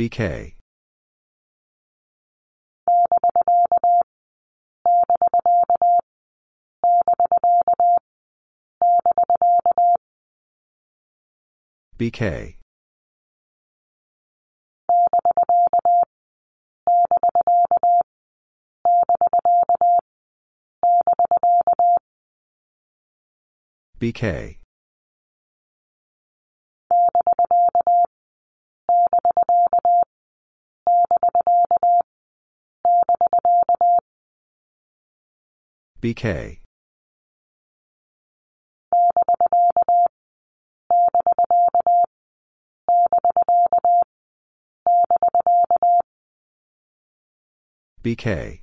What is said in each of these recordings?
BK. BK. BK. BK. BK.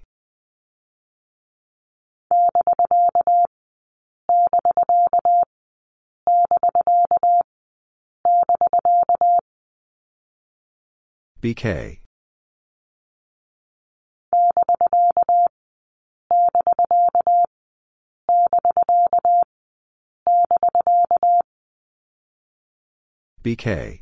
BK. BK.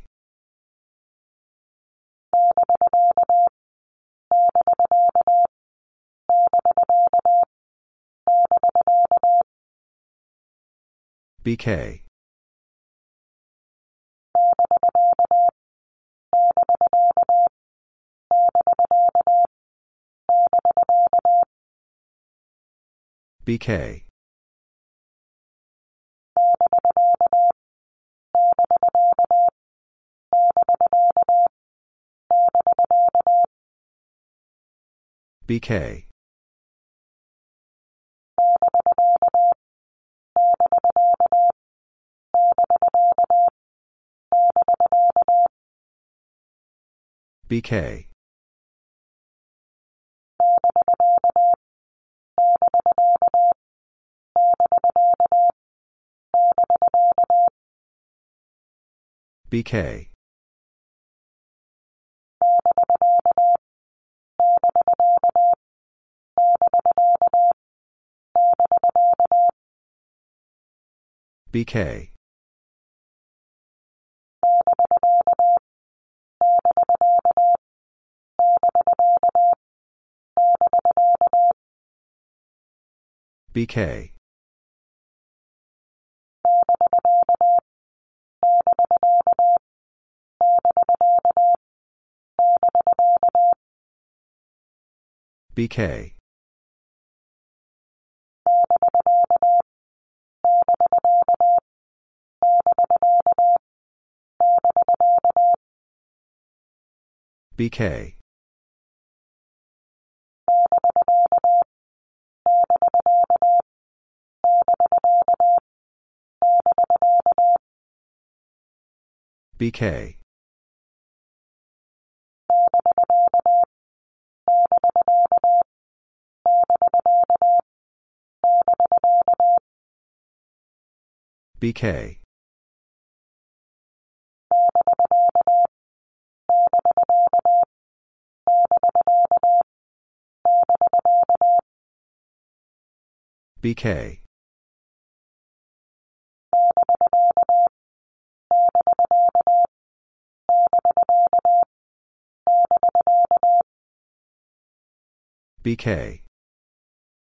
BK. BK. BK. BK. BK. BK. BK. BK. BK. BK. BK. BK. BK.